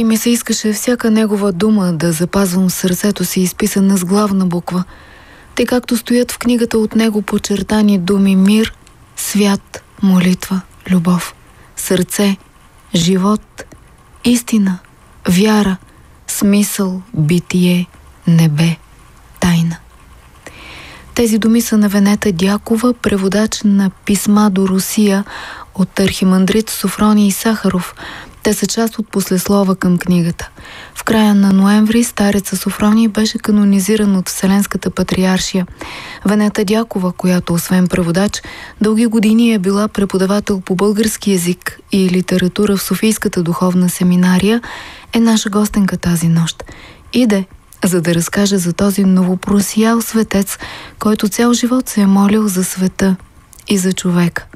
и ми се искаше всяка негова дума да запазвам сърцето си, изписана с главна буква. Те както стоят в книгата от него почертани думи мир, свят, молитва, любов, сърце, живот, истина, вяра, смисъл, битие, небе, тайна. Тези думи са на Венета Дякова, преводач на писма до Русия от архимандрит Софроний Сахаров. Те са част от послеслова към книгата. В края на ноември стареца Софроний беше канонизиран от Вселенската патриаршия. Венета Дякова, която освен преводач, дълги години е била преподавател по български язик и литература в Софийската духовна семинария, е наша гостенка тази нощ. Иде за да разкаже за този новопросиял светец, който цял живот се е молил за света и за човека.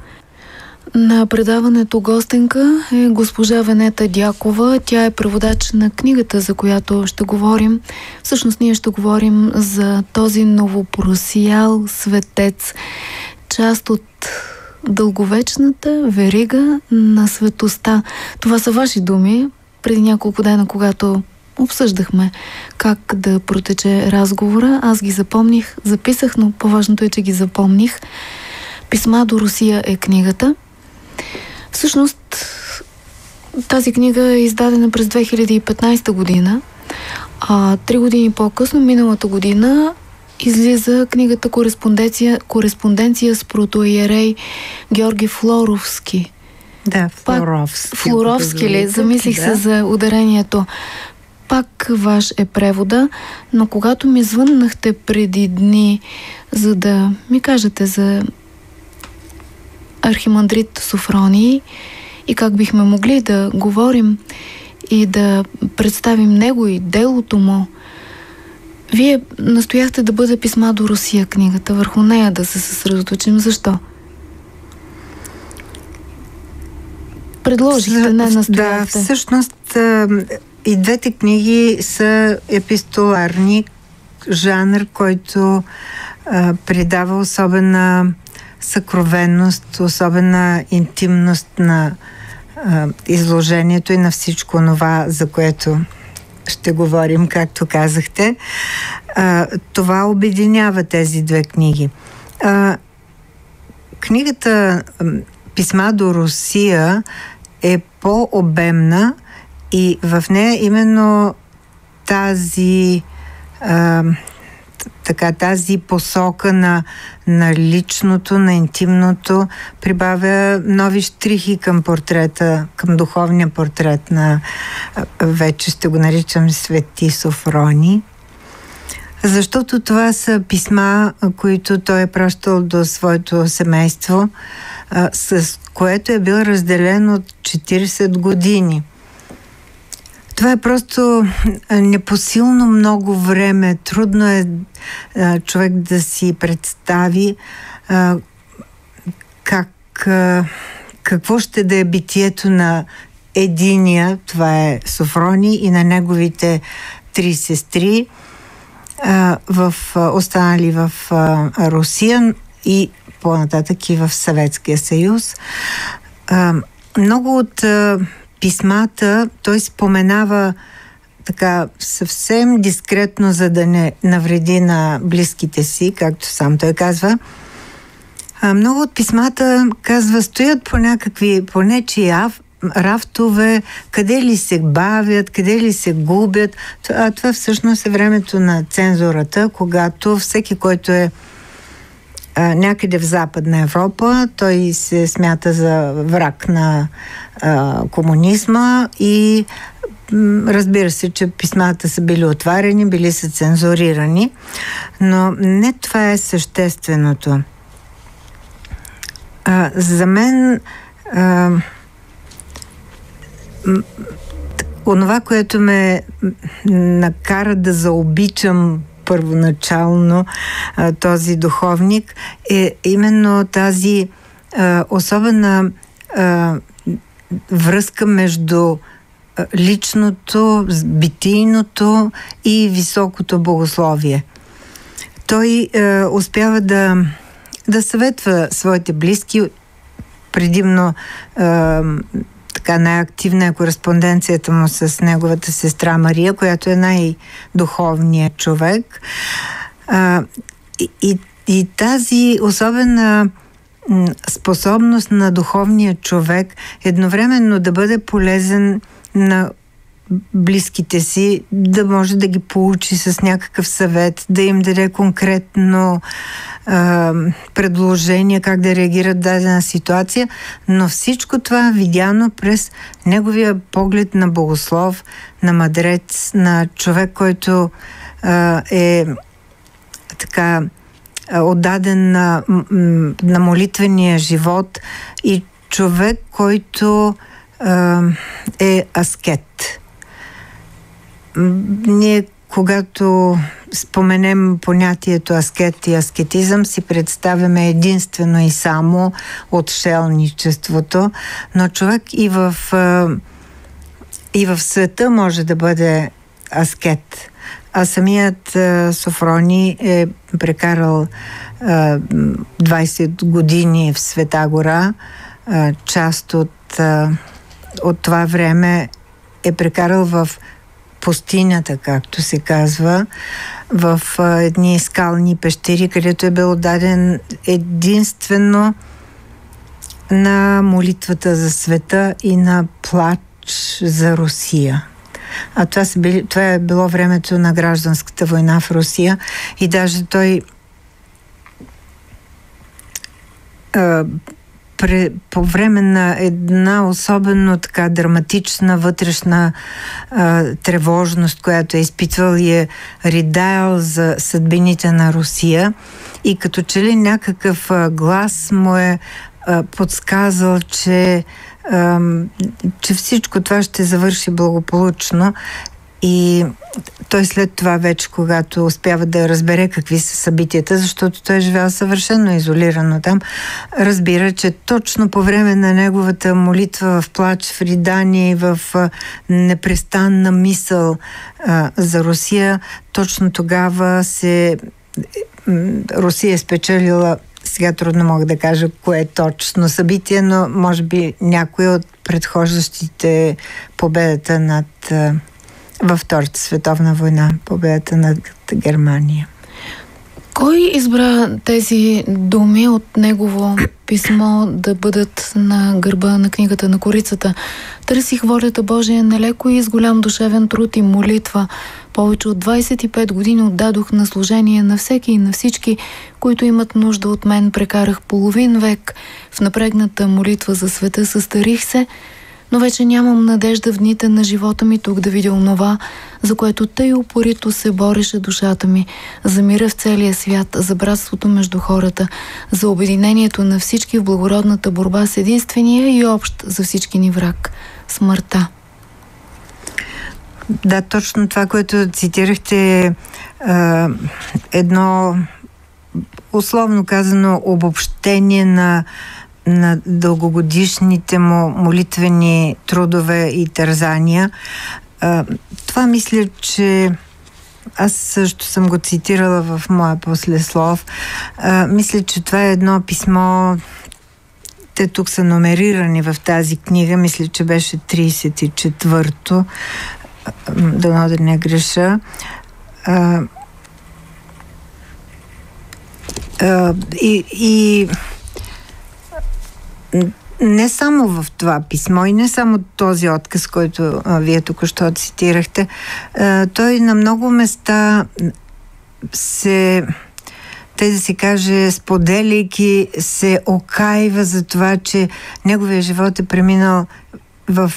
На предаването гостенка е госпожа Венета Дякова. Тя е преводач на книгата, за която ще говорим. Всъщност ние ще говорим за този новопросиял светец, част от дълговечната верига на светоста. Това са ваши думи. Преди няколко дена, когато обсъждахме как да протече разговора. Аз ги запомних, записах, но по-важното е, че ги запомних. Писма до Русия е книгата. Всъщност, тази книга е издадена през 2015 година. А три години по-късно, миналата година, излиза книгата Кореспонденция, кореспонденция с протоиерей Георги Флоровски. Да, Флоровски. Пак, Флоровски ли? Замислих да. се за ударението пак ваш е превода, но когато ми звъннахте преди дни, за да ми кажете за архимандрит Софроний и как бихме могли да говорим и да представим него и делото му, вие настояхте да бъде писма до Русия книгата, върху нея да се съсредоточим. Защо? Предложихте, не настояхте. Да, всъщност и двете книги са епистоларни, жанр, който а, придава особена съкровенност, особена интимност на а, изложението и на всичко това, за което ще говорим, както казахте. А, това обединява тези две книги. А, книгата Писма до Русия е по-обемна, и в нея именно тази а, така, тази посока на, на личното, на интимното прибавя нови штрихи към портрета, към духовния портрет на вече ще го наричам Свети Софрони. Защото това са писма, които той е пращал до своето семейство, с което е бил разделен от 40 години – това е просто непосилно много време. Трудно е човек да си представи а, как, а, какво ще да е битието на единия, това е Софрони, и на неговите три сестри, а, в, останали в а, Русия и по-нататък и в Съветския съюз. А, много от а, писмата той споменава така съвсем дискретно, за да не навреди на близките си, както сам той казва. А, много от писмата, казва, стоят по някакви, по нечи рафтове, къде ли се бавят, къде ли се губят. А това всъщност е времето на цензурата, когато всеки, който е а, някъде в Западна Европа. Той се смята за враг на а, комунизма и Разбира се, че писмата са били отварени, били са цензурирани, но не това е същественото. А, за мен а, онова, което ме накара да заобичам първоначално а, този духовник е именно тази а, особена а, връзка между личното, битийното и високото богословие. Той е, успява да, да съветва своите близки, предимно е, така най-активна е кореспонденцията му с неговата сестра Мария, която е най-духовният човек. А, и, и, и тази особена способност на духовния човек едновременно да бъде полезен на близките си, да може да ги получи с някакъв съвет, да им даде конкретно а, предложение как да реагират в дадена ситуация, но всичко това е видяно през неговия поглед на богослов, на мадрец, на човек, който а, е така отдаден на, на молитвения живот и човек, който е аскет. Ние, когато споменем понятието аскет и аскетизъм, си представяме единствено и само отшелничеството, но човек и в, и в света може да бъде аскет. А самият Софрони е прекарал 20 години в Света гора. Част от, от това време е прекарал в пустинята, както се казва, в едни скални пещери, където е бил даден единствено на молитвата за света и на плач за Русия. А това, са били, това е било времето на гражданската война в Русия и даже той пре, по време на една особено така драматична вътрешна а, тревожност, която е изпитвал и е ридаял за съдбините на Русия. И като че ли някакъв а, глас му е а, подсказал, че че всичко това ще завърши благополучно и той след това вече, когато успява да разбере какви са събитията, защото той е съвършено изолирано там, разбира, че точно по време на неговата молитва в плач, в ридание в непрестанна мисъл а, за Русия, точно тогава се Русия е спечелила сега трудно мога да кажа кое е точно събитие, но може би някои от предхождащите победата над във Втората световна война, победата над Германия. Кой избра тези думи от негово писмо да бъдат на гърба на книгата на корицата? Търсих волята Божия налеко и с голям душевен труд и молитва. Повече от 25 години отдадох на служение на всеки и на всички, които имат нужда от мен. Прекарах половин век в напрегната молитва за света, състарих се, но вече нямам надежда в дните на живота ми тук да видя онова, за което тъй упорито се бореше душата ми, за мира в целия свят, за братството между хората, за обединението на всички в благородната борба с единствения и общ за всички ни враг – смъртта. Да, точно това, което цитирахте е едно условно казано обобщение на на дългогодишните му молитвени трудове и тързания. Това мисля, че аз също съм го цитирала в моя послеслов. А, мисля, че това е едно писмо те тук са номерирани в тази книга, мисля, че беше 34-то, дано да не греша. А, и, и не само в това писмо и не само този отказ, който а, вие току-що цитирахте, а, той на много места се те да се каже, споделяйки се окайва за това, че неговия живот е преминал в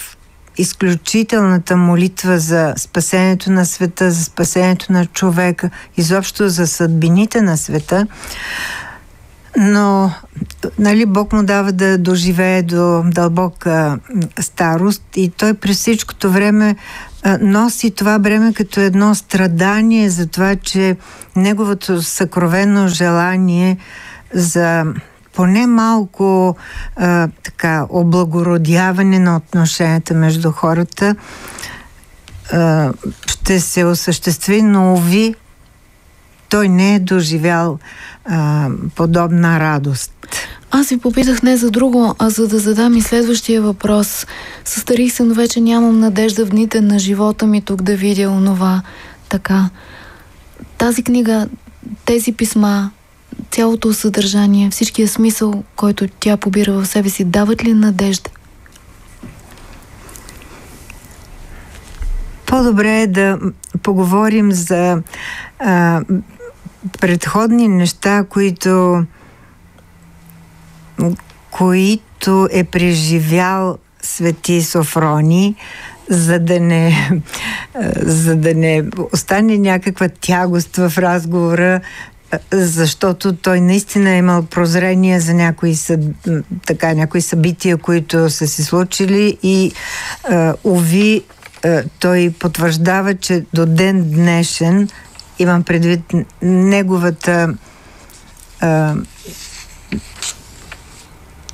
изключителната молитва за спасението на света, за спасението на човека, изобщо за съдбините на света. Но нали, Бог му дава да доживее до дълбока старост и той през всичкото време носи това време като едно страдание за това, че неговото съкровено желание за поне малко а, така облагородяване на отношенията между хората а, ще се осъществи, но уви той не е доживял а, подобна радост. Аз ви попитах не за друго, а за да задам и следващия въпрос. Състарих се, но вече нямам надежда в дните на живота ми тук да видя онова. Така. Тази книга, тези писма, цялото съдържание, всичкия смисъл, който тя побира в себе си, дават ли надежда? По-добре е да поговорим за а, предходни неща, които които е преживял Свети Софрони, за да не, за да не остане някаква тягост в разговора, защото той наистина е имал прозрение за някои, съ, така, някои събития, които са се случили и уви той потвърждава, че до ден днешен имам предвид неговата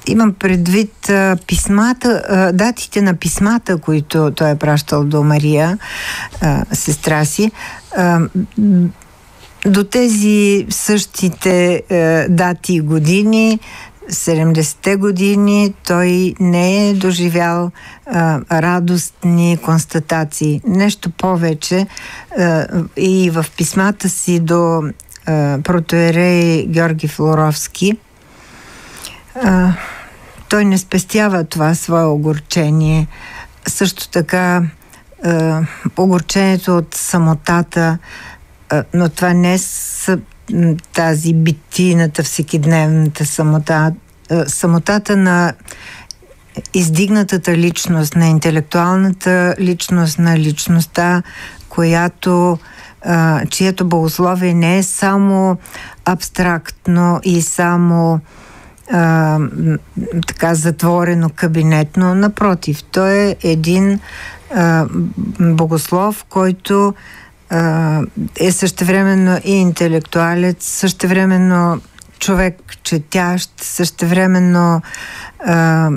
имам предвид а, писмата, а, датите на писмата, които той е пращал до Мария, а, сестра си. А, до тези същите а, дати и години 70-те години той не е доживял а, радостни констатации. Нещо повече а, и в писмата си до а, протоерей Георги Флоровски а, той не спестява това свое огорчение. Също така а, огорчението от самотата, а, но това не е тази битината, всекидневната самота, а, самотата на издигнатата личност, на интелектуалната личност, на личността, която чието богословие не е само абстрактно и само така затворено кабинетно. Напротив, той е един богослов, който е същевременно и интелектуалец, същевременно човек четящ, същевременно а,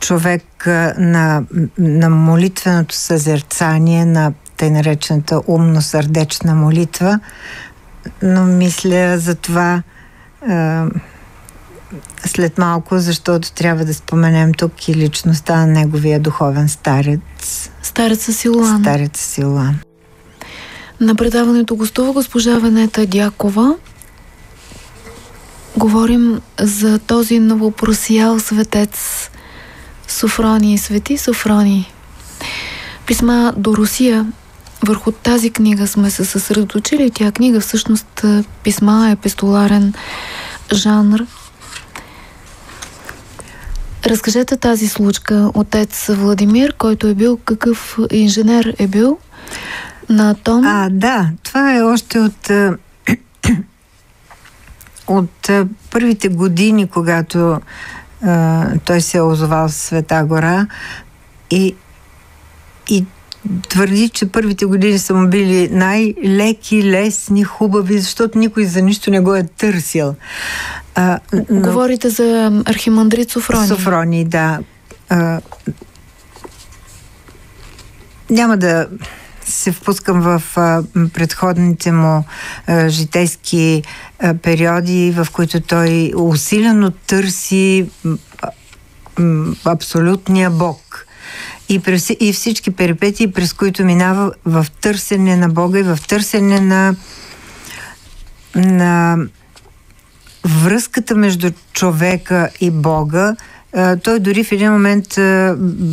човек на, на молитвеното съзерцание, на тъй наречената умно-сърдечна молитва, но мисля за това а, след малко, защото трябва да споменем тук и личността на неговия духовен старец. Стареца Силуан. Старец Силуан. На предаването гостува госпожа Венета Дякова. Говорим за този новопросиял светец Софрони, свети Софрони. Писма до Русия. Върху тази книга сме се съсредоточили. Тя книга всъщност писма е епистоларен жанр. Разкажете тази случка. Отец Владимир, който е бил, какъв инженер е бил на Атом? А, да. Това е още от от първите години, когато а, той се е озовал в Света гора и, и твърди, че първите години са му били най-леки, лесни, хубави, защото никой за нищо не го е търсил. А, но... Говорите за архимандрит Софрони. Софрони, да. А, няма да се впускам в а, предходните му а, житейски а, периоди, в които той усилено търси абсолютния Бог. И, през, и всички перипетии, през които минава в търсене на Бога и в търсене на, на връзката между човека и Бога, той дори в един момент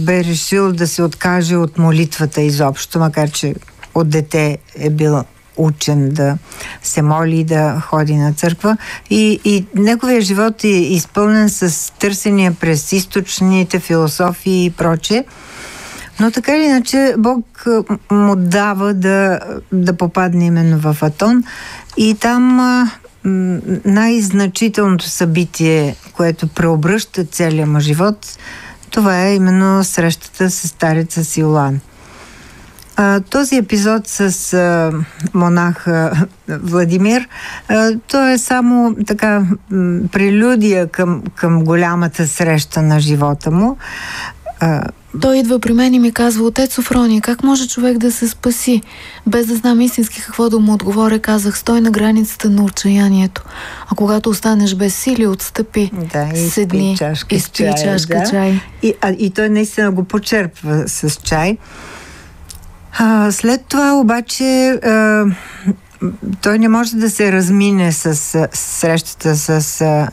бе решил да се откаже от молитвата изобщо, макар че от дете е бил учен да се моли и да ходи на църква. И, и неговия живот е изпълнен с търсения през източните философии и проче. Но така или иначе Бог му дава да, да попадне именно в Атон и там най-значителното събитие, което преобръща целия му живот, това е именно срещата с стареца Силуан. А, този епизод с а, монаха Владимир, а, то е само така прелюдия към, към голямата среща на живота му. А, той идва при мен и ми казва, отец Софрония, как може човек да се спаси? Без да знам истински какво да му отговоря, казах, стой на границата на отчаянието. А когато останеш без сили, отстъпи. Да, и седни, чашка, и спи чай, чашка да. чай. И, а, и той наистина го почерпва с чай. А, след това обаче а, той не може да се размине с, с срещата с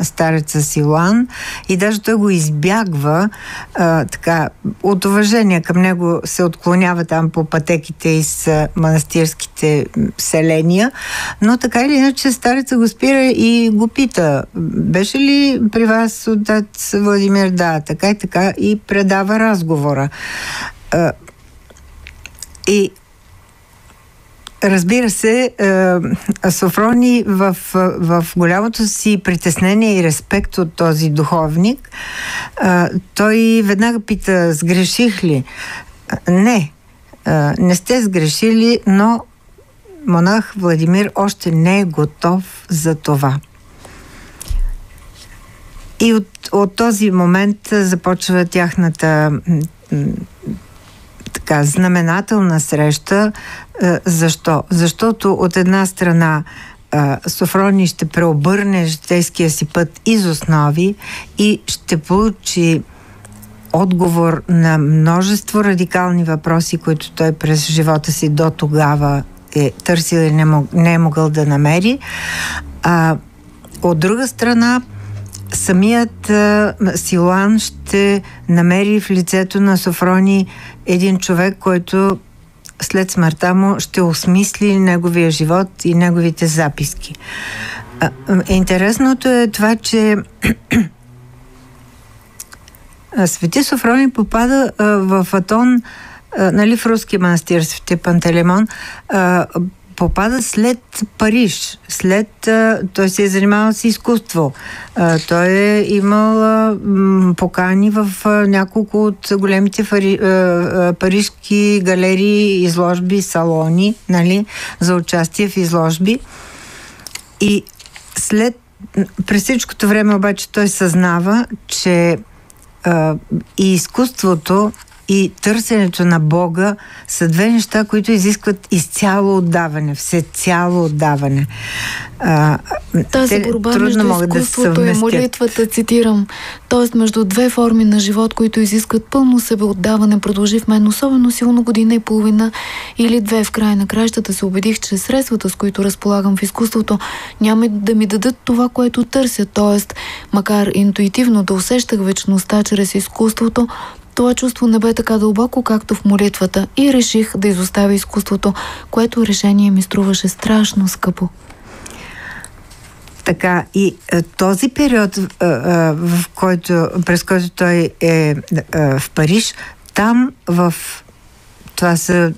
стареца Силан и даже той го избягва а, така, от уважение към него се отклонява там по пътеките из манастирските селения, но така или иначе стареца го спира и го пита, беше ли при вас отец Владимир? Да, така и така и предава разговора. А, и Разбира се, е, Софрони в, в голямото си притеснение и респект от този духовник, е, той веднага пита, сгреших ли? Не, е, не сте сгрешили, но монах Владимир още не е готов за това. И от, от този момент започва тяхната така знаменателна среща. Е, защо? Защото от една страна е, Софрони ще преобърне житейския си път из основи и ще получи отговор на множество радикални въпроси, които той през живота си до тогава е търсил и не, е могъл да намери. А, от друга страна, самият а, Силуан ще намери в лицето на Софрони един човек, който след смъртта му ще осмисли неговия живот и неговите записки. Интересното е това, че Свети Софрони попада в Атон, нали, в руския манастир Свети Пантелеймон, попада след Париж, след... той се е занимавал с изкуство. Той е имал покани в няколко от големите фари, парижки галерии, изложби, салони, нали, за участие в изложби. И след... През всичкото време обаче той съзнава, че и изкуството и търсенето на Бога са две неща, които изискват изцяло отдаване, все цяло отдаване. А, Тази борба между изкуството да и молитвата, цитирам, т.е. между две форми на живот, които изискват пълно себеотдаване, продължи в мен особено силно година и половина или две в края на кращата се убедих, че средствата, с които разполагам в изкуството, няма да ми дадат това, което търся, т.е. макар интуитивно да усещах вечността чрез изкуството, това чувство не бе така дълбоко, както в молитвата и реших да изоставя изкуството, което решение ми струваше страшно скъпо. Така, и е, този период, е, е, в който, през който той е в Париж, там в това са,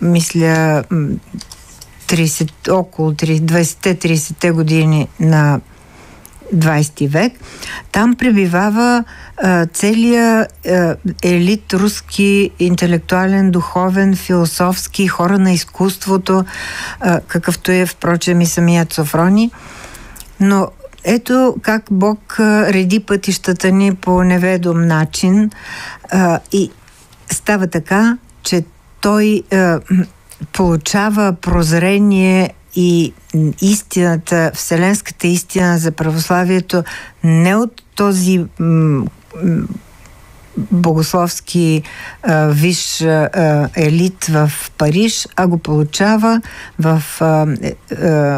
мисля, 30, около 20-30 години на 20 век. Там пребивава а, целият а, елит руски, интелектуален, духовен, философски, хора на изкуството, а, какъвто е, впрочем, и самият Софрони. Но ето как Бог реди пътищата ни по неведом начин а, и става така, че той а, получава прозрение и истината, вселенската истина за православието не от този богословски а, виш елит в Париж, а го получава в а,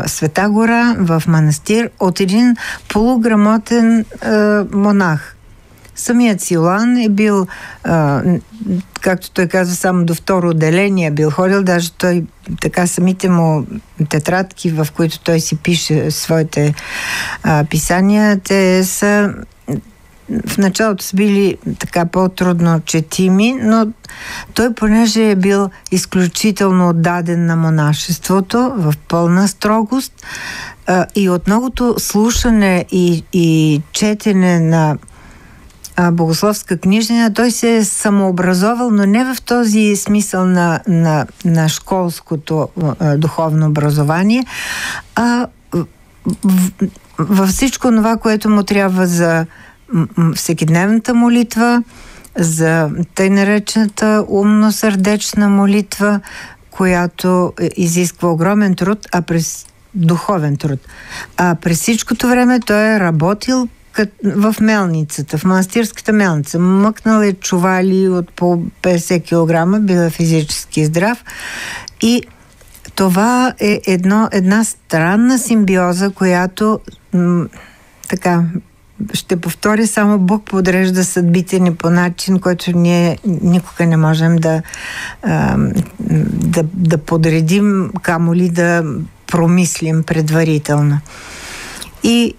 Света гора, в манастир, от един полуграмотен монах. Самият Силан е бил, а, както той казва, само до второ отделение бил ходил, даже той така самите му тетрадки, в които той си пише своите а, писания, те са в началото са били така по-трудно четими, но той, понеже е бил изключително отдаден на монашеството в пълна строгост а, и от многото слушане и, и четене на а, богословска книжнина, той се е самообразовал, но не в този смисъл на, на, на школското а, духовно образование, а във всичко това, което му трябва за всекидневната молитва, за тъй наречената умно-сърдечна молитва, която изисква огромен труд, а през духовен труд. А през всичкото време той е работил в мелницата, в манастирската мелница. Мъкнал е чували от по 50 кг, бил е физически здрав и това е едно, една странна симбиоза, която м- така ще повторя само Бог подрежда съдбите ни по начин, който ние никога не можем да, да, да подредим, камо ли да промислим предварително. И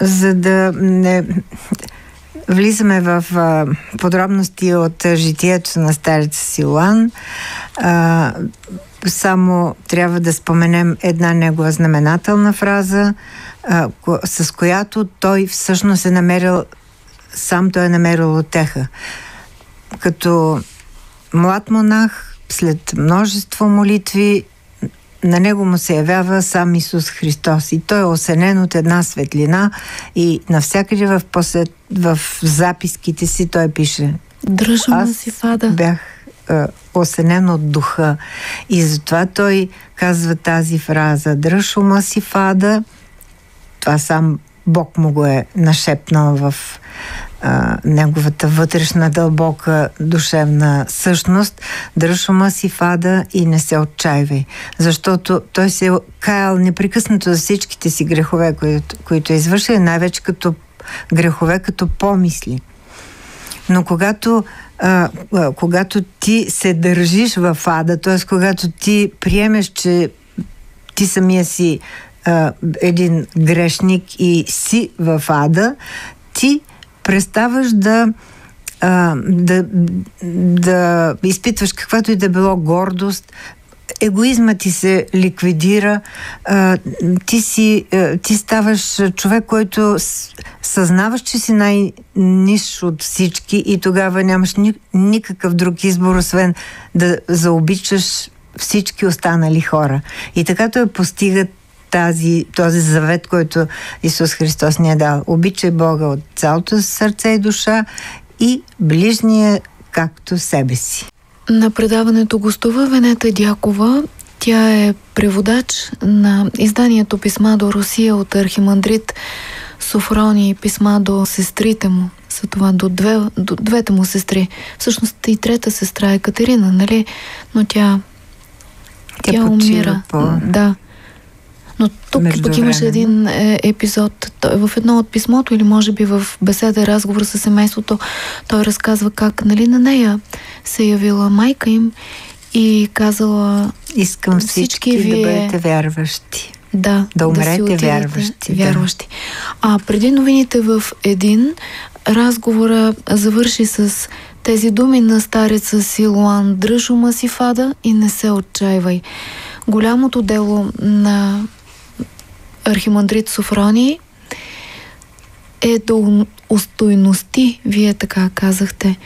за да не влизаме в а, подробности от житието на стареца Силан, а, само трябва да споменем една негова знаменателна фраза, а, с която той всъщност е намерил, сам той е намерил отеха. Като млад монах, след множество молитви, на него му се явява сам Исус Христос. И той е осенен от една светлина и навсякъде в, посет, в записките си той пише Дръжма си фада. бях е, осенен от духа. И затова той казва тази фраза Дръж ума си фада това сам Бог му го е нашепнал в а, неговата вътрешна дълбока душевна същност, дръж ума си фада и не се отчаивай. Защото той се е каял непрекъснато за всичките си грехове, които, които е извършил, най-вече като грехове, като помисли. Но когато, а, когато ти се държиш в ада, т.е. когато ти приемеш, че ти самия си а, един грешник и си в ада, ти преставаш да да, да изпитваш каквато и да било гордост, егоизма ти се ликвидира, а, ти, си, а, ти ставаш човек, който съзнаваш, че си най-ниш от всички и тогава нямаш ни, никакъв друг избор, освен да заобичаш всички останали хора. И така той постига тази, този завет, който Исус Христос ни е дал. Обичай Бога от цялото сърце и душа и ближния както себе си. На предаването гостува Венета Дякова. Тя е преводач на изданието Писма до Русия от архимандрит Софрони и писма до сестрите му. За това до, две, до двете му сестри. Всъщност и трета сестра е Катерина, нали? Но тя тя, тя умира. По... Да. Но тук пък имаше един е, епизод той, в едно от писмото или може би в беседа, разговор с семейството, той разказва как нали, на нея се явила майка им и казала Искам всички, всички вие... да бъдете вярващи. Да, да умрете да вярващи. вярващи. Да. А преди новините в един разговора завърши с тези думи на стареца Силуан Дръж ума си фада и не се отчаивай. Голямото дело на архимандрит Софрони е да устойности, вие така казахте,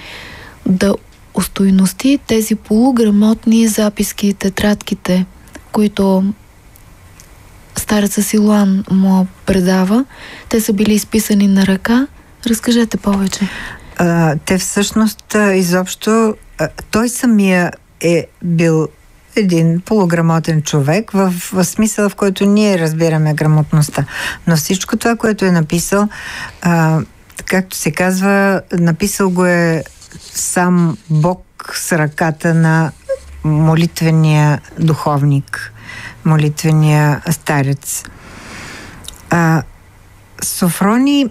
да устойности тези полуграмотни записки, тетрадките, които стареца Силуан му предава. Те са били изписани на ръка. Разкажете повече. А, те всъщност изобщо а, той самия е бил един полуграмотен човек в, в смисъл, в който ние разбираме грамотността. Но всичко това, което е написал, а, както се казва, написал го е сам Бог с ръката на молитвения духовник, молитвения старец. А, Софрони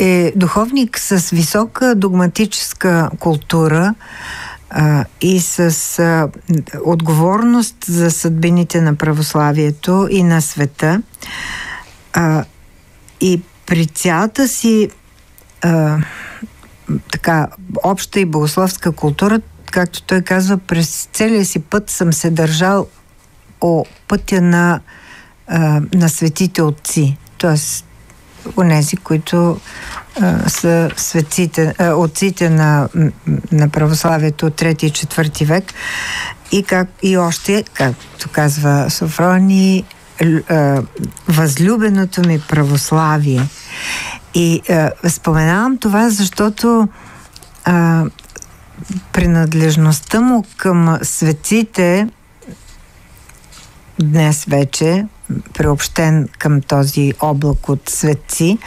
е духовник с висока догматическа култура а, и с а, отговорност за съдбините на православието и на света. А, и при цялата си а, така обща и богословска култура, както той казва, през целия си път съм се държал о пътя на, а, на светите отци. Тоест, онези, които а, са светците, а, отците на, на православието от 3 и 4 век и, как, и още, както казва Софрони, а, възлюбеното ми православие. И а, споменавам това, защото а, принадлежността му към светите днес вече, приобщен към този облак от светци,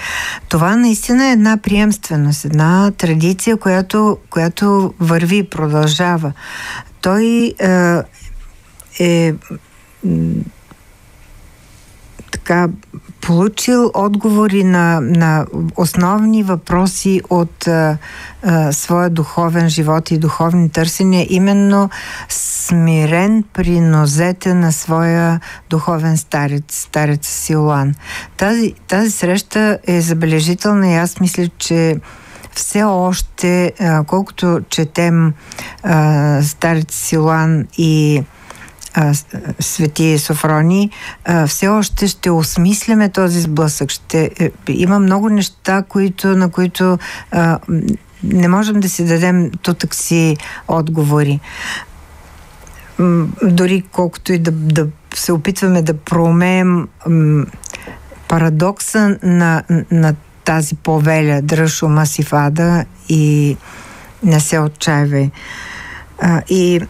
това наистина е една приемственост, една традиция, която, която върви продължава. Той е, е така получил отговори на, на основни въпроси от а, а, своя духовен живот и духовни търсения, именно смирен при нозете на своя духовен старец, старец Силуан. Тази, тази среща е забележителна и аз мисля, че все още, а, колкото четем а, старец Силуан и а, Свети Софрони, а, все още ще осмисляме този сблъсък. Ще, е, има много неща, които, на които а, не можем да си дадем тутък си отговори. Дори колкото и да, да се опитваме да проумеем парадокса на, на тази повеля си вада и не се отчаивай. И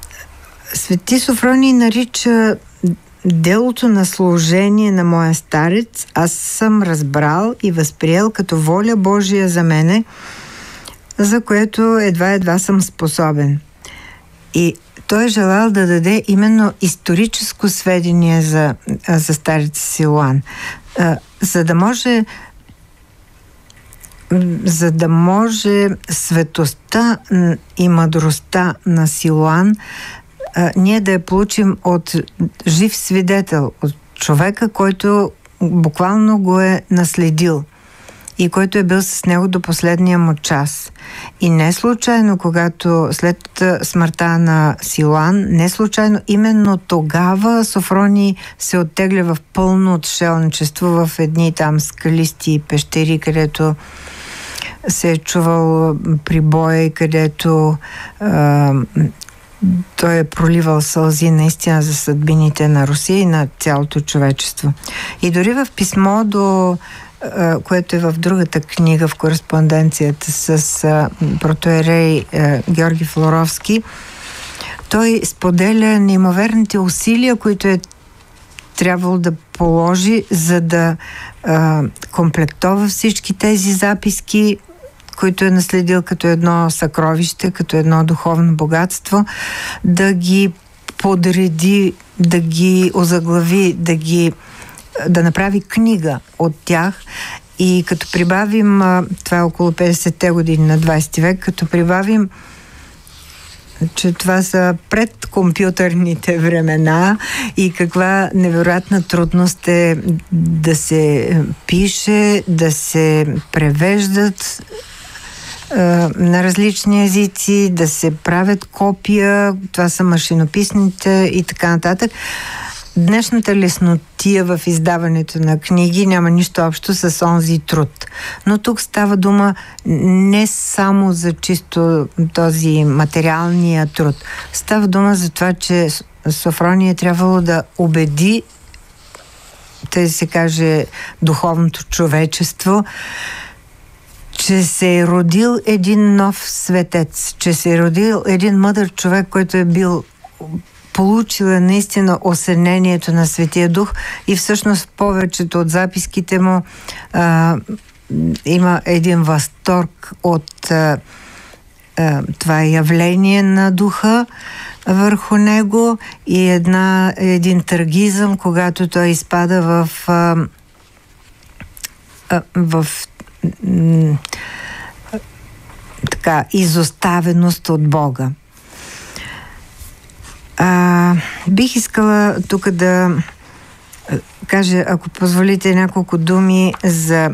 Свети Софрони нарича делото на служение на моя старец, аз съм разбрал и възприел като воля Божия за мене, за което едва-едва съм способен. И той е желал да даде именно историческо сведение за, за старец Силуан, за да може за да може светостта и мъдростта на Силуан а, ние да я получим от жив свидетел, от човека, който буквално го е наследил и който е бил с него до последния му час. И не случайно, когато след смъртта на Силан, не случайно именно тогава Софрони се оттегля в пълно отшелничество в едни там скалисти пещери, където се е чувал прибой, където той е проливал сълзи наистина за съдбините на Русия и на цялото човечество. И дори в писмо до което е в другата книга в кореспонденцията с протоерей Георги Флоровски, той споделя неимоверните усилия, които е трябвало да положи, за да а, комплектова всички тези записки които е наследил като едно съкровище, като едно духовно богатство, да ги подреди, да ги озаглави, да ги да направи книга от тях. И като прибавим, това е около 50-те години на 20 век, като прибавим че това са предкомпютърните времена и каква невероятна трудност е да се пише, да се превеждат на различни езици, да се правят копия, това са машинописните и така нататък. Днешната леснотия в издаването на книги няма нищо общо с онзи труд. Но тук става дума не само за чисто този материалния труд. Става дума за това, че Софрония е трябвало да убеди, да се каже, духовното човечество, че се е родил един нов светец, че се е родил един мъдър човек, който е бил получил е наистина осенението на Светия Дух и всъщност повечето от записките му а, има един възторг от а, а, това явление на духа върху него и една, един трагизъм, когато той изпада в, а, в така, изоставеност от Бога. А, бих искала тук да кажа, ако позволите, няколко думи за,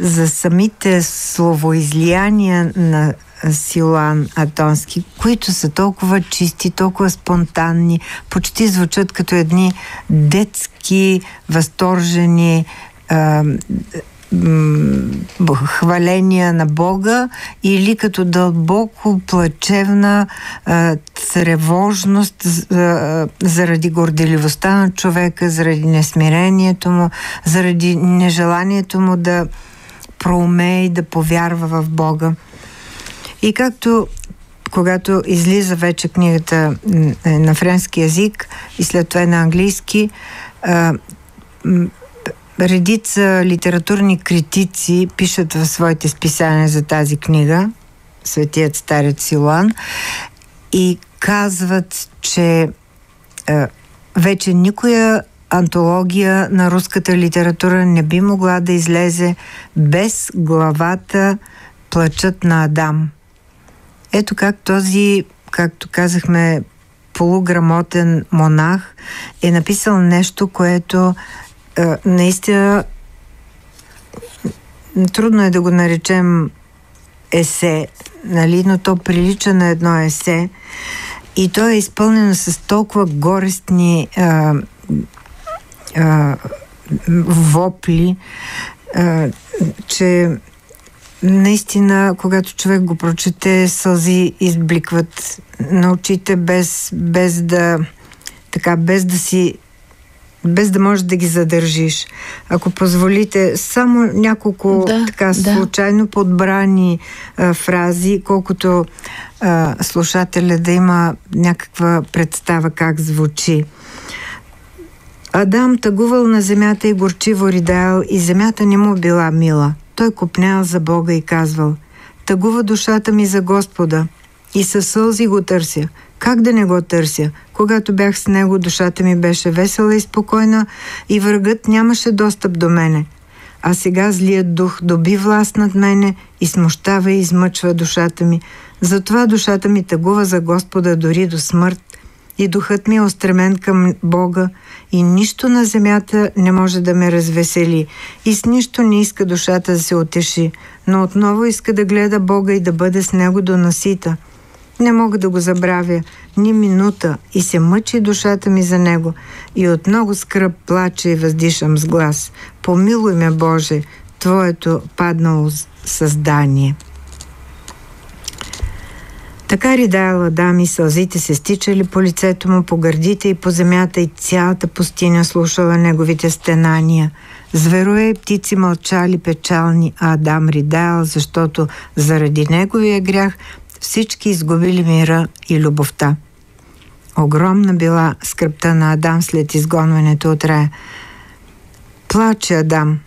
за самите словоизлияния на Силан Атонски, които са толкова чисти, толкова спонтанни, почти звучат като едни детски, възторжени, хваления на Бога или като дълбоко плачевна а, тревожност а, заради горделивостта на човека, заради несмирението му, заради нежеланието му да проумее и да повярва в Бога. И както когато излиза вече книгата на френски язик и след това на английски, редица литературни критици пишат в своите списания за тази книга, Светият старец Силуан, и казват, че е, вече никоя антология на руската литература не би могла да излезе без главата Плачът на Адам. Ето как този, както казахме, полуграмотен монах е написал нещо, което е, наистина трудно е да го наречем есе, нали, но то прилича на едно есе. И то е изпълнено с толкова горестни а, а, вопли, а, че наистина, когато човек го прочете, сълзи избликват на очите без, без да така, без да си без да можеш да ги задържиш. Ако позволите, само няколко да, така случайно подбрани а, фрази, колкото а, слушателя да има някаква представа как звучи. Адам тъгувал на земята и горчиво ридаял и земята не му била мила. Той купнял за Бога и казвал Тъгува душата ми за Господа и със сълзи го търся – как да не го търся? Когато бях с него, душата ми беше весела и спокойна и врагът нямаше достъп до мене. А сега злият дух доби власт над мене и смущава и измъчва душата ми. Затова душата ми тъгува за Господа дори до смърт и духът ми е устремен към Бога и нищо на земята не може да ме развесели и с нищо не иска душата да се отеши, но отново иска да гледа Бога и да бъде с Него до насита – не мога да го забравя ни минута и се мъчи душата ми за него и от много скръп плача и въздишам с глас. Помилуй ме, Боже, Твоето паднало създание. Така ридаяла дами, сълзите се стичали по лицето му, по гърдите и по земята и цялата пустиня слушала неговите стенания. Зверове и птици мълчали печални, а Адам ридаял, защото заради неговия грях всички изгубили мира и любовта. Огромна била скръпта на Адам след изгонването от рая. Плаче Адам.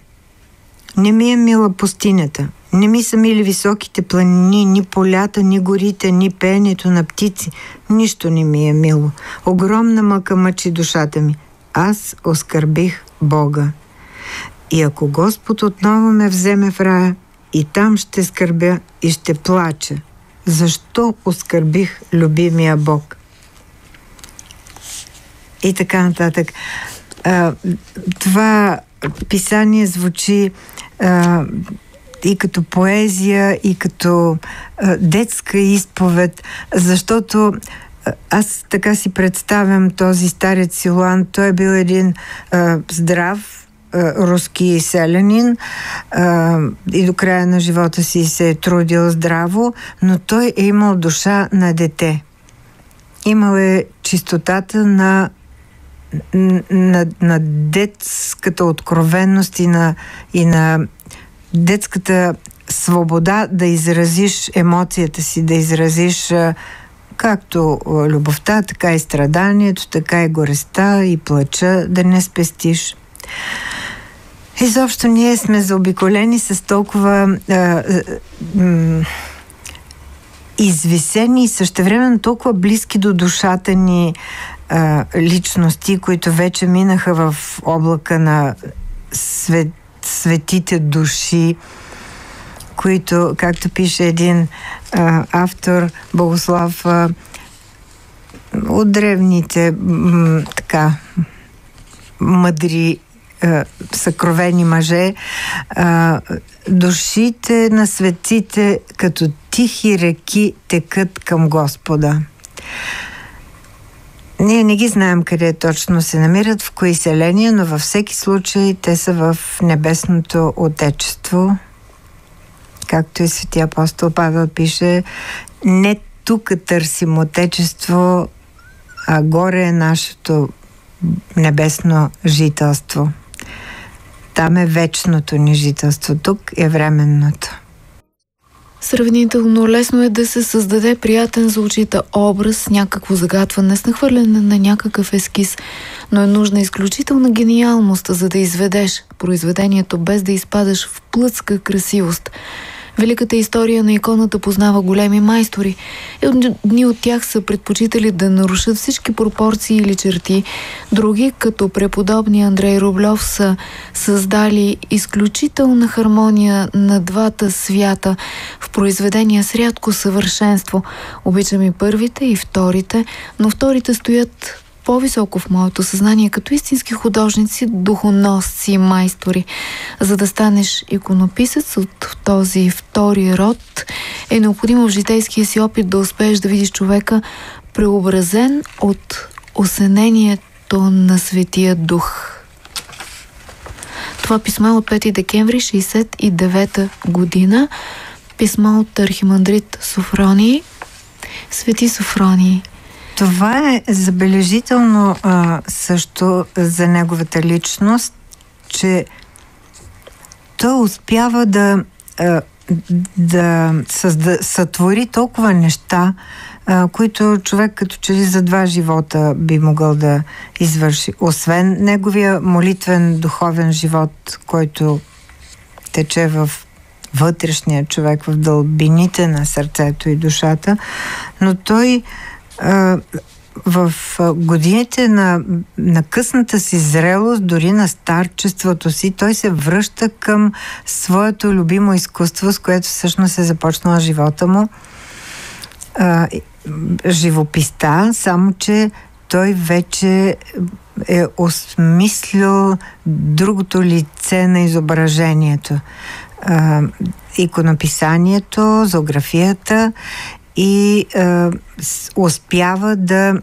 Не ми е мила пустинята. Не ми са мили високите планини, ни полята, ни горите, ни пеенето на птици. Нищо не ми е мило. Огромна мъка мъчи душата ми. Аз оскърбих Бога. И ако Господ отново ме вземе в рая, и там ще скърбя и ще плача – защо оскърбих любимия Бог? И така нататък. А, това писание звучи а, и като поезия, и като а, детска изповед, защото аз така си представям този старец Силуан. Той е бил един а, здрав, руски селянин и до края на живота си се е трудил здраво, но той е имал душа на дете. Имал е чистотата на, на, на детската откровенност и на, и на детската свобода да изразиш емоцията си, да изразиш както любовта, така и страданието, така и горестта и плача, да не спестиш. Изобщо ние сме заобиколени с толкова а, а, извисени и същевременно толкова близки до душата ни а, личности, които вече минаха в облака на свет, светите души, които, както пише един а, автор, Богослав, а, от древните м, така мъдри е, съкровени мъже, а, душите на светците като тихи реки текат към Господа. Ние не ги знаем къде точно се намират, в кои селения, но във всеки случай те са в небесното отечество. Както и светия апостол Павел пише, не тук търсим отечество, а горе е нашето небесно жителство. Там е вечното ни жителство, тук е временното. Сравнително лесно е да се създаде приятен за очите образ, някакво загатване с нахвърляне на някакъв ескиз, но е нужна изключителна гениалност, за да изведеш произведението без да изпадаш в плътска красивост – Великата история на иконата познава големи майстори. Едни от тях са предпочитали да нарушат всички пропорции или черти. Други, като преподобни Андрей Рублев, са създали изключителна хармония на двата свята в произведения с рядко съвършенство. Обичам и първите, и вторите, но вторите стоят по-високо в моето съзнание, като истински художници, духоносци, майстори. За да станеш иконописец от този втори род, е необходимо в житейския си опит да успееш да видиш човека преобразен от осенението на Светия Дух. Това писмо е от 5 декември 69 година. Писмо от архимандрит Софроний. Свети Софроний, това е забележително а, също за неговата личност, че той успява да, а, да създа, сътвори толкова неща, а, които човек като че ли за два живота би могъл да извърши. Освен неговия молитвен духовен живот, който тече в вътрешния човек, в дълбините на сърцето и душата, но той в годините на, на късната си зрелост, дори на старчеството си, той се връща към своето любимо изкуство, с което всъщност е започнала живота му. А, живописта, само че той вече е осмислил другото лице на изображението. А, иконописанието, зоографията и а, успява да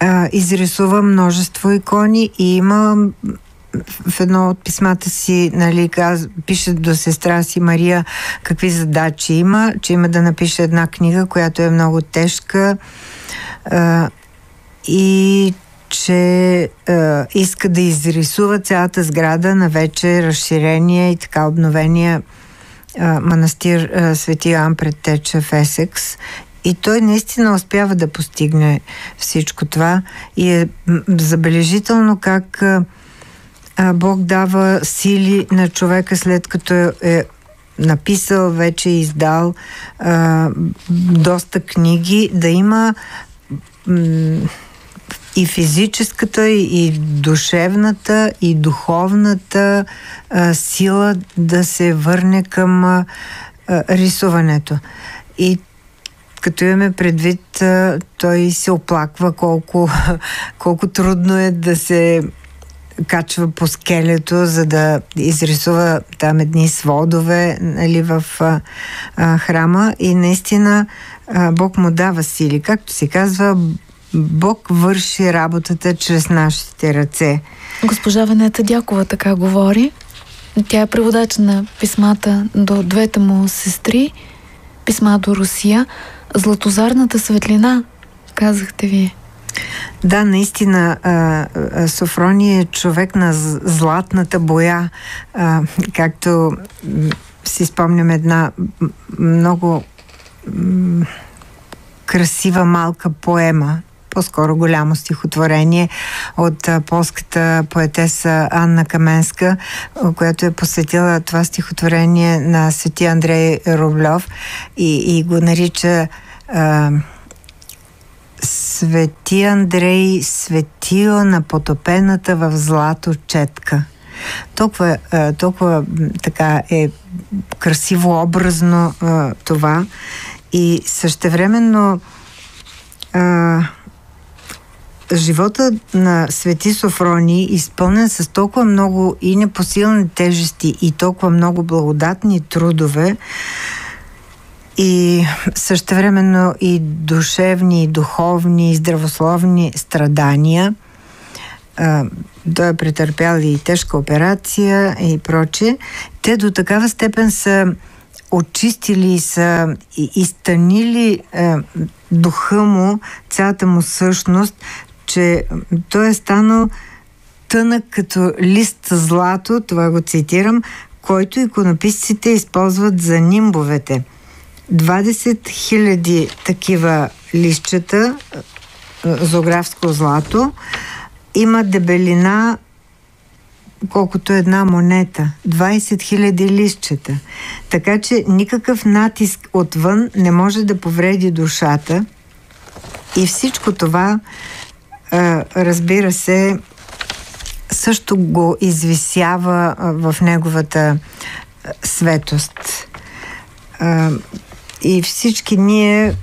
а, изрисува множество икони и има в едно от писмата си, нали, каз, пише до сестра си Мария какви задачи има, че има да напише една книга, която е много тежка а, и че а, иска да изрисува цялата сграда на вече разширение и така обновения манастир Свети Йоан Предтеча в Есекс. И той наистина успява да постигне всичко това. И е забележително как Бог дава сили на човека след като е, е написал, вече е издал а, доста книги, да има м- и физическата, и душевната, и духовната а, сила да се върне към а, рисуването. И като имаме предвид, а, той се оплаква колко, колко трудно е да се качва по скелето, за да изрисува там едни сводове нали, в а, храма и наистина а, Бог му дава сили. Както се казва, Бог върши работата чрез нашите ръце. Госпожа Венета Дякова така говори. Тя е преводач на писмата до двете му сестри, писма до Русия. Златозарната светлина, казахте вие. Да, наистина, Софрони е човек на златната боя, както си спомням една много красива малка поема по-скоро голямо стихотворение от полската поетеса Анна Каменска, която е посветила това стихотворение на свети Андрей Рублев и, и го нарича а, Свети Андрей, светила на потопената в злато четка. Толкова, толкова така е красиво образно това и същевременно а, живота на Свети Софрони, изпълнен с толкова много и непосилни тежести и толкова много благодатни трудове, и същевременно и душевни, и духовни, и здравословни страдания. той е претърпял и тежка операция и проче. Те до такава степен са очистили, са изтънили е, духа му, цялата му същност, че той е станал тънък като лист злато, това го цитирам, който иконописците използват за нимбовете. 20 000 такива листчета, зоографско злато, има дебелина колкото една монета. 20 000 листчета. Така че никакъв натиск отвън не може да повреди душата. И всичко това, разбира се, също го извисява в неговата светост. И всички ние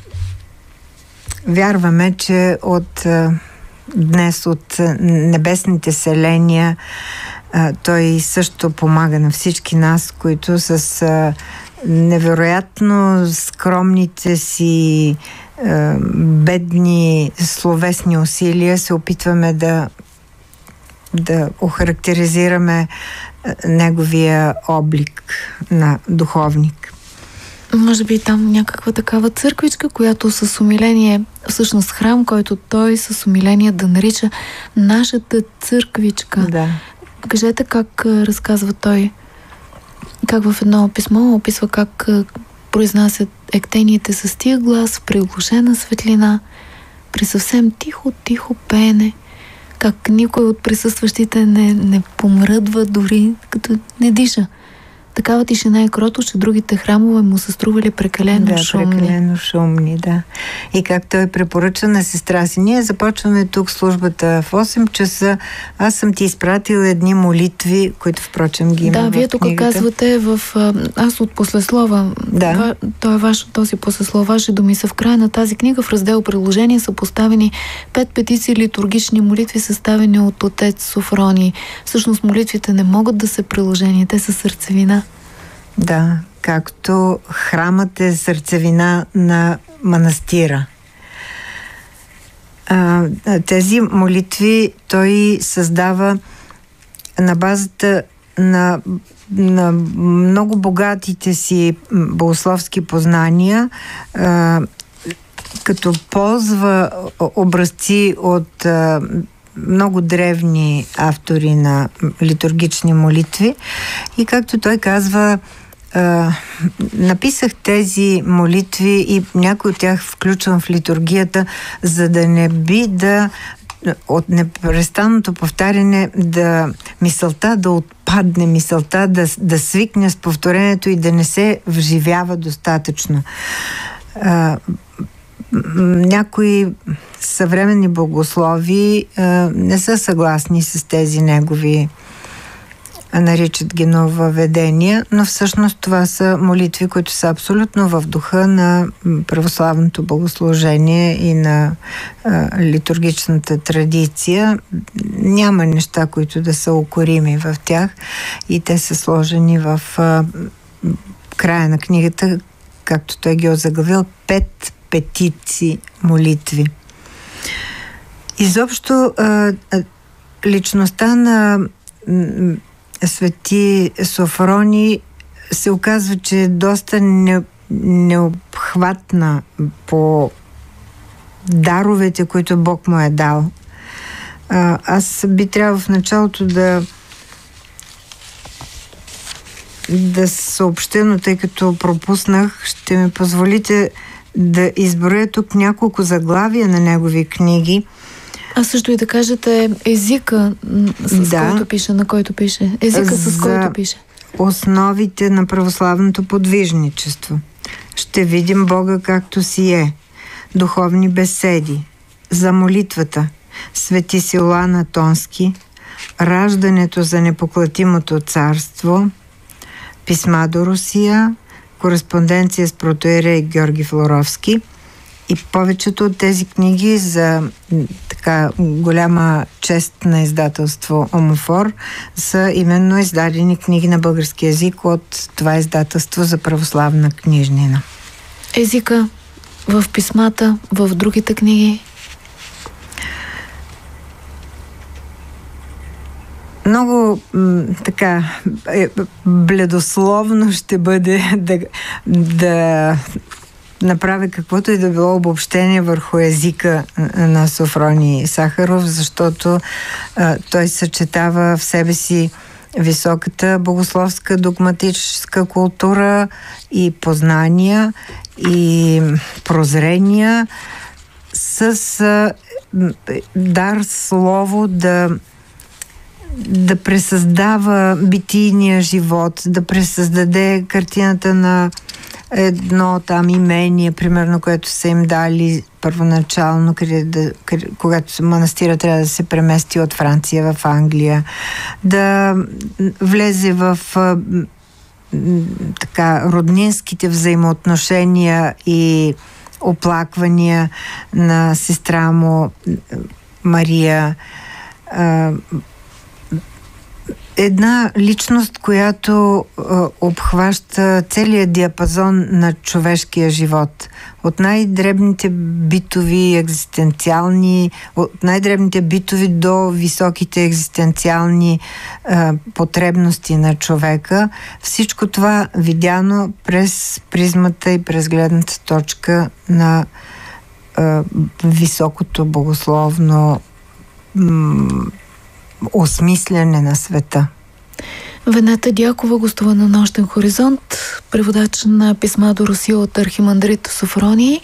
вярваме, че от днес, от небесните селения, той също помага на всички нас, които с невероятно скромните си бедни словесни усилия се опитваме да да охарактеризираме неговия облик на духовник. Може би там някаква такава църквичка, която с умиление, всъщност храм, който той с умиление да нарича нашата църквичка. Да. Кажете как разказва той, как в едно писмо описва как произнасят ектените с тия глас в приглушена светлина, при съвсем тихо, тихо пеене, как никой от присъстващите не, не помръдва дори като не диша такава тишина и крото, че другите храмове му са стрували прекалено да, шумни. прекалено шумни, да. И как той препоръча на сестра си. Ние започваме тук службата в 8 часа. Аз съм ти изпратил едни молитви, които впрочем ги има Да, вие тук казвате в... Аз от послеслова. Да. Той е ваш, този послеслов, ваши думи са в края на тази книга. В раздел приложения са поставени пет петиции литургични молитви, съставени от отец Софрони. Всъщност молитвите не могат да се приложени, те са сърцевина. Да, както храмът е сърцевина на манастира. Тези молитви той създава на базата на, на много богатите си богословски познания, като ползва образци от много древни автори на литургични молитви и както той казва, написах тези молитви и някои от тях включвам в литургията, за да не би да от непрестанното повтаряне да мисълта да отпадне, мисълта да, да свикне с повторението и да не се вживява достатъчно. А, някои съвременни богослови а, не са съгласни с тези негови наричат ги нововведения, но всъщност това са молитви, които са абсолютно в духа на православното богослужение и на а, литургичната традиция. Няма неща, които да са укорими в тях и те са сложени в а, края на книгата, както той ги е озаглавил, пет петици молитви. Изобщо а, личността на Свети Софрони се оказва, че е доста не, необхватна по даровете, които Бог му е дал. А, аз би трябвало в началото да да съобщя, но тъй като пропуснах, ще ми позволите да изброя тук няколко заглавия на негови книги – а също и да кажете езика, с да. който пише, на който пише. Езика, с За който пише. Основите на православното подвижничество. Ще видим Бога както си е. Духовни беседи. За молитвата. Свети Силуан Тонски. Раждането за непоклатимото царство. Писма до Русия. Кореспонденция с протоерей Георги Флоровски – и повечето от тези книги за така голяма чест на издателство Омофор са именно издадени книги на български язик от това издателство за православна книжнина. Езика в писмата, в другите книги? много м, така е, бледословно ще бъде да, да направя каквото и да било обобщение върху езика на Софрони Сахаров, защото а, той съчетава в себе си високата богословска догматическа култура и познания и прозрения с а, дар слово да да пресъздава битийния живот, да пресъздаде картината на едно там имение, примерно, което са им дали първоначално, когато манастира трябва да се премести от Франция в Англия, да влезе в така роднинските взаимоотношения и оплаквания на сестра му Мария една личност, която а, обхваща целият диапазон на човешкия живот. От най-дребните битови, екзистенциални, от най-дребните битови до високите екзистенциални а, потребности на човека. Всичко това видяно през призмата и през гледната точка на а, високото богословно осмислене на света. Венета Дякова гостува на Нощен хоризонт, преводач на писма до Русия от архимандрит Софрони,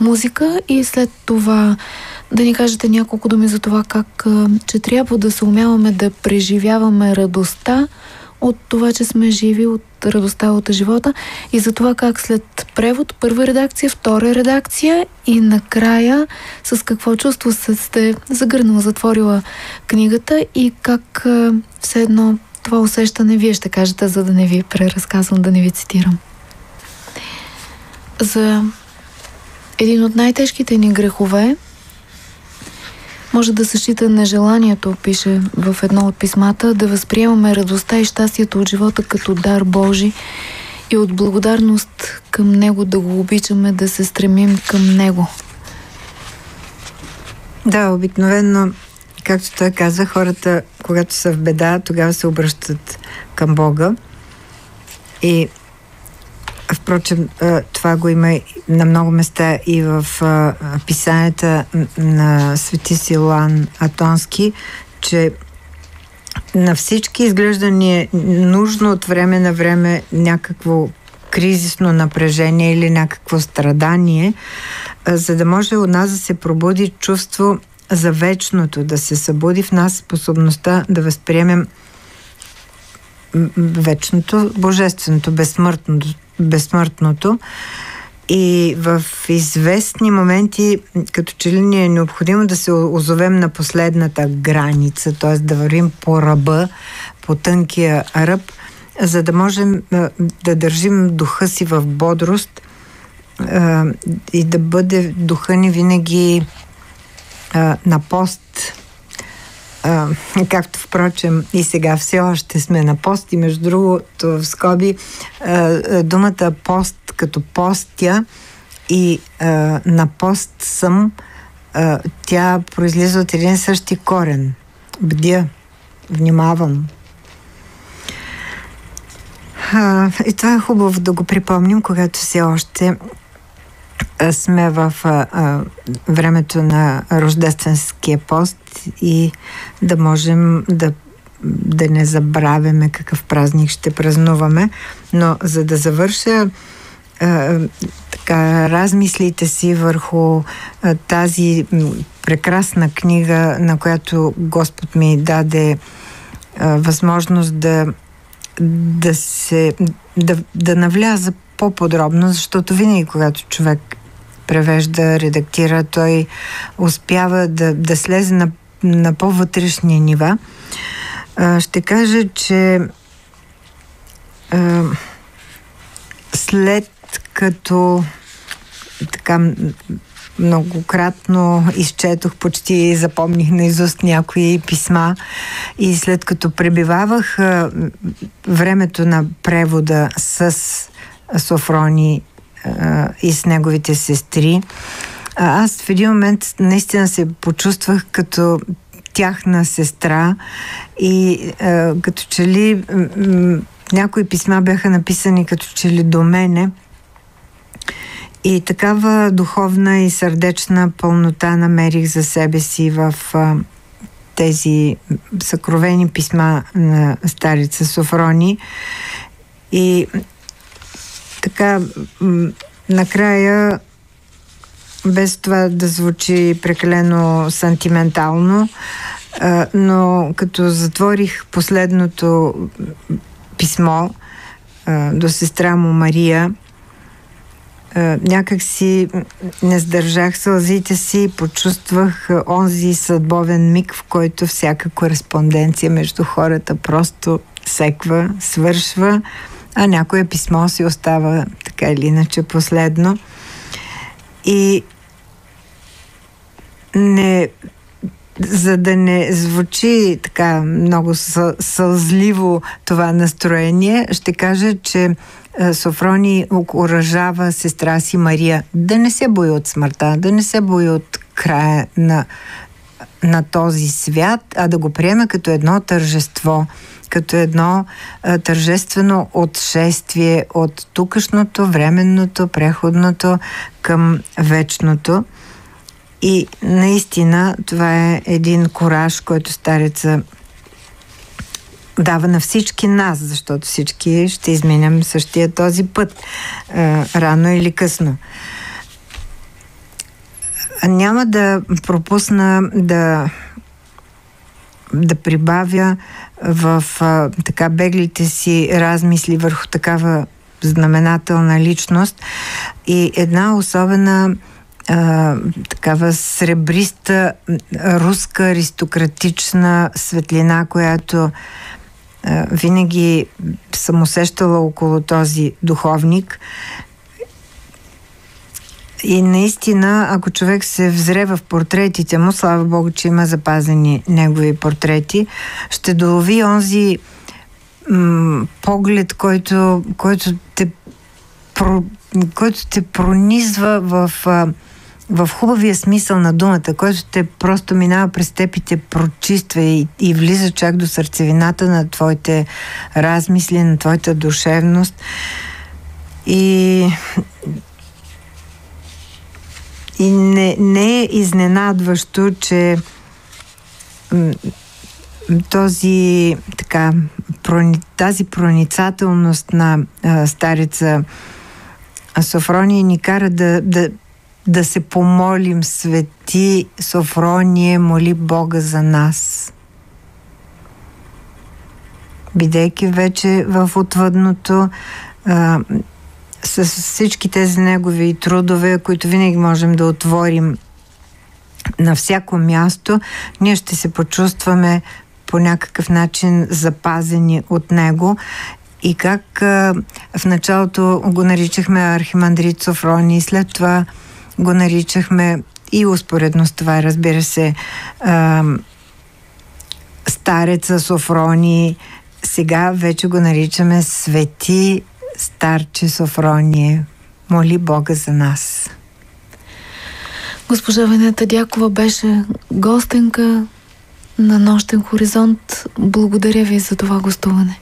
музика и след това да ни кажете няколко думи за това как, че трябва да се умяваме да преживяваме радостта от това, че сме живи, от радостта от живота и за това как след превод, първа редакция, втора редакция и накрая с какво чувство сте загърнала, затворила книгата и как все едно това усещане вие ще кажете, за да не ви преразказвам, да не ви цитирам. За един от най-тежките ни грехове може да се счита нежеланието, пише в едно от писмата, да възприемаме радостта и щастието от живота като дар Божи и от благодарност към Него да го обичаме, да се стремим към Него. Да, обикновено, както той каза, хората, когато са в беда, тогава се обръщат към Бога. И Впрочем, това го има на много места и в писанията на Свети Силан Атонски, че на всички изглежда ни е нужно от време на време някакво кризисно напрежение или някакво страдание, за да може у нас да се пробуди чувство за вечното, да се събуди в нас способността да възприемем вечното, божественото, безсмъртното, безсмъртното. И в известни моменти, като че ли ни е необходимо да се озовем на последната граница, т.е. да вървим по ръба, по тънкия ръб, за да можем да държим духа си в бодрост и да бъде духа ни винаги на пост а, както впрочем и сега все още сме на пост и между другото в скоби а, думата пост като постя и а, на пост съм а, тя произлиза от един същи корен. Бдя, внимавам. А, и това е хубаво да го припомним, когато все още сме в а, а, времето на рождественския пост и да можем да, да не забравяме какъв празник ще празнуваме. Но за да завърша а, така, размислите си върху а, тази прекрасна книга, на която Господ ми даде а, възможност да, да се да, да навляза по-подробно, защото винаги, когато човек превежда, редактира, той успява да, да слезе на, на по-вътрешни нива. А, ще кажа, че а, след като така многократно изчетох, почти запомних наизуст някои писма и след като пребивавах времето на превода с Софрони и с неговите сестри. Аз в един момент наистина се почувствах като тяхна сестра и като че ли някои писма бяха написани като че ли до мене И такава духовна и сърдечна пълнота намерих за себе си в тези съкровени писма на старица Софрони. И така, накрая, без това да звучи прекалено сантиментално, но като затворих последното писмо до сестра му Мария, някак си не сдържах сълзите си и почувствах онзи съдбовен миг, в който всяка кореспонденция между хората просто секва, свършва, а някое писмо си остава така или иначе последно. И не, за да не звучи така много сълзливо това настроение, ще кажа, че Софрони окоръжава сестра си Мария да не се бои от смъртта, да не се бои от края на, на този свят, а да го приеме като едно тържество, като едно а, тържествено отшествие от тукашното, временното, преходното към вечното. И наистина това е един кораж, който стареца дава на всички нас, защото всички ще изменям същия този път, а, рано или късно. Няма да пропусна да да прибавя в а, така беглите си размисли върху такава знаменателна личност и една особена а, такава сребриста руска аристократична светлина, която а, винаги съм усещала около този духовник. И наистина, ако човек се взре в портретите му, слава Богу, че има запазени негови портрети, ще долови онзи м- поглед, който, който, те, про, който те пронизва в в хубавия смисъл на думата, който те просто минава през теб и те прочиства и, и влиза чак до сърцевината на твоите размисли, на твоята душевност. И, и не, не е изненадващо, че този, така, тази проницателност на а, старица Софрония ни кара да, да, да се помолим, свети Софрония, моли Бога за нас. Бидейки вече в отвъдното, а, с всички тези негови трудове, които винаги можем да отворим на всяко място, ние ще се почувстваме по някакъв начин запазени от него и как а, в началото го наричахме Архимандрит Софрони, след това го наричахме и успоредно с това, разбира се, а, стареца Софрони. Сега вече го наричаме Свети Старче Софроnie. Моли Бога за нас. Госпожа Венета Дякова беше гостенка на Нощен хоризонт. Благодаря ви за това гостуване.